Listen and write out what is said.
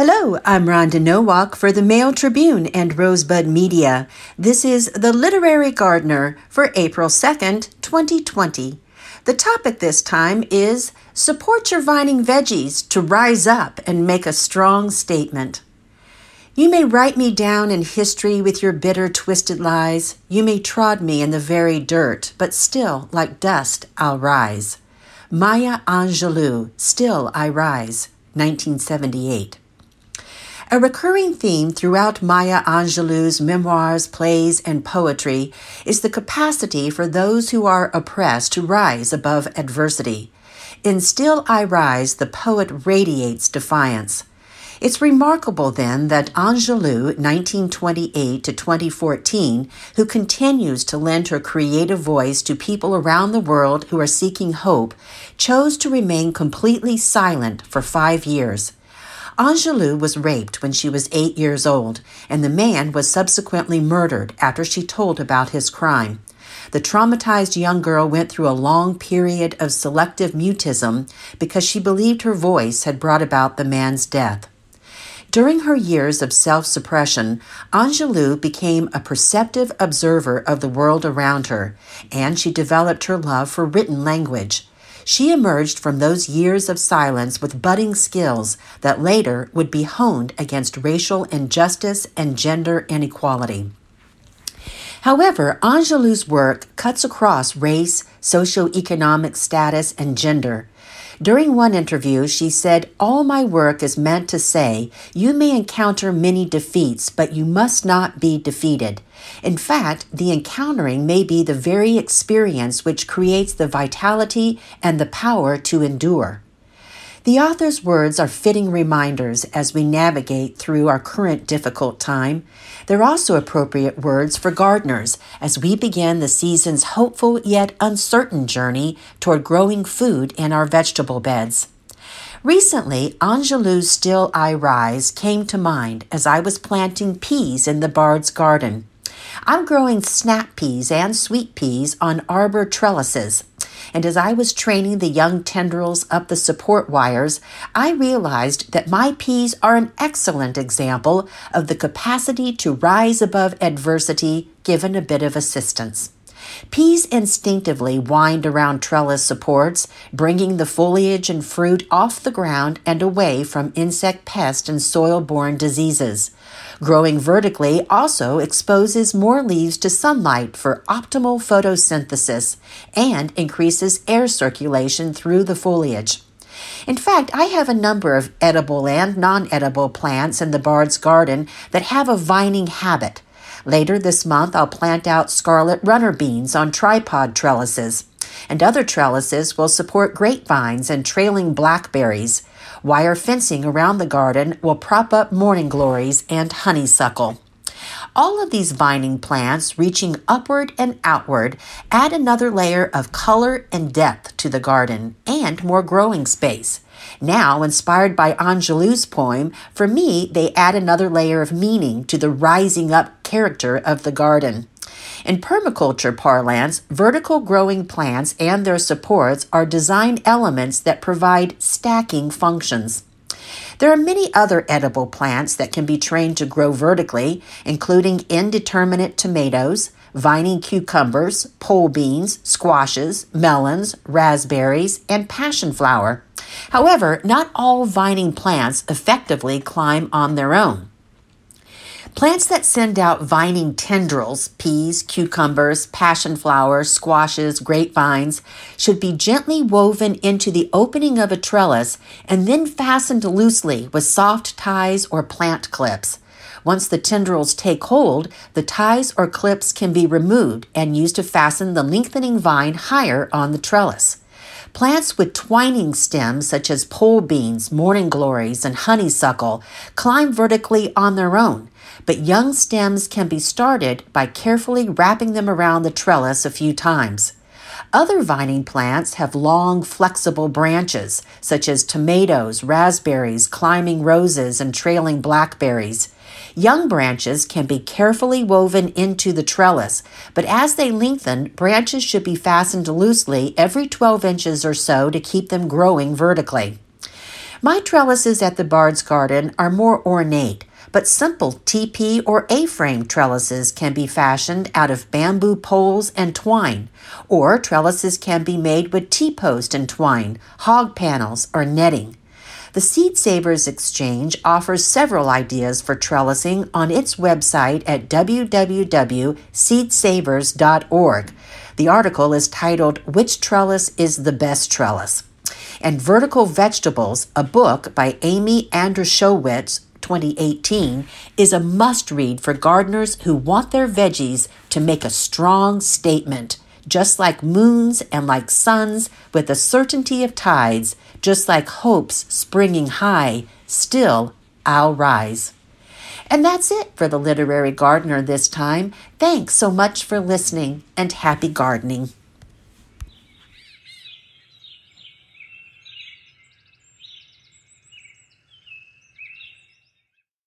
Hello, I'm Rhonda Nowak for the Mail Tribune and Rosebud Media. This is The Literary Gardener for April 2nd, 2020. The topic this time is Support your vining veggies to rise up and make a strong statement. You may write me down in history with your bitter, twisted lies. You may trod me in the very dirt, but still, like dust, I'll rise. Maya Angelou, Still I Rise, 1978. A recurring theme throughout Maya Angelou's memoirs, plays, and poetry is the capacity for those who are oppressed to rise above adversity. In Still I Rise, the poet radiates defiance. It's remarkable then that Angelou, 1928 to 2014, who continues to lend her creative voice to people around the world who are seeking hope, chose to remain completely silent for five years. Angelou was raped when she was eight years old, and the man was subsequently murdered after she told about his crime. The traumatized young girl went through a long period of selective mutism because she believed her voice had brought about the man's death. During her years of self suppression, Angelou became a perceptive observer of the world around her, and she developed her love for written language. She emerged from those years of silence with budding skills that later would be honed against racial injustice and gender inequality. However, Angelou's work cuts across race, socioeconomic status, and gender. During one interview, she said, All my work is meant to say, you may encounter many defeats, but you must not be defeated. In fact, the encountering may be the very experience which creates the vitality and the power to endure. The author's words are fitting reminders as we navigate through our current difficult time. They're also appropriate words for gardeners as we begin the season's hopeful yet uncertain journey toward growing food in our vegetable beds. Recently, Angelou's Still I Rise came to mind as I was planting peas in the Bard's garden. I'm growing snap peas and sweet peas on arbor trellises. And as I was training the young tendrils up the support wires, I realized that my peas are an excellent example of the capacity to rise above adversity given a bit of assistance. Peas instinctively wind around trellis supports, bringing the foliage and fruit off the ground and away from insect pest and soil borne diseases. Growing vertically also exposes more leaves to sunlight for optimal photosynthesis and increases air circulation through the foliage. In fact, I have a number of edible and non edible plants in the Bard's garden that have a vining habit. Later this month, I'll plant out scarlet runner beans on tripod trellises, and other trellises will support grapevines and trailing blackberries. Wire fencing around the garden will prop up morning glories and honeysuckle. All of these vining plants, reaching upward and outward, add another layer of color and depth to the garden and more growing space. Now, inspired by Angelou's poem, for me, they add another layer of meaning to the rising up character of the garden. In permaculture parlance, vertical growing plants and their supports are design elements that provide stacking functions. There are many other edible plants that can be trained to grow vertically, including indeterminate tomatoes, vining cucumbers, pole beans, squashes, melons, raspberries, and passion flower. However, not all vining plants effectively climb on their own. Plants that send out vining tendrils, peas, cucumbers, passion flowers, squashes, grapevines, should be gently woven into the opening of a trellis and then fastened loosely with soft ties or plant clips. Once the tendrils take hold, the ties or clips can be removed and used to fasten the lengthening vine higher on the trellis. Plants with twining stems, such as pole beans, morning glories, and honeysuckle, climb vertically on their own but young stems can be started by carefully wrapping them around the trellis a few times. Other vining plants have long, flexible branches, such as tomatoes, raspberries, climbing roses, and trailing blackberries. Young branches can be carefully woven into the trellis, but as they lengthen, branches should be fastened loosely every 12 inches or so to keep them growing vertically. My trellises at the Bard's Garden are more ornate, but simple TP or A frame trellises can be fashioned out of bamboo poles and twine, or trellises can be made with T post and twine, hog panels, or netting. The Seed Savers Exchange offers several ideas for trellising on its website at www.seedsavers.org. The article is titled Which Trellis is the Best Trellis? And Vertical Vegetables, a book by Amy Andrychowicz, 2018, is a must read for gardeners who want their veggies to make a strong statement just like moons and like suns, with the certainty of tides, just like hopes springing high, still I'll rise. And that's it for the Literary Gardener this time. Thanks so much for listening and happy gardening.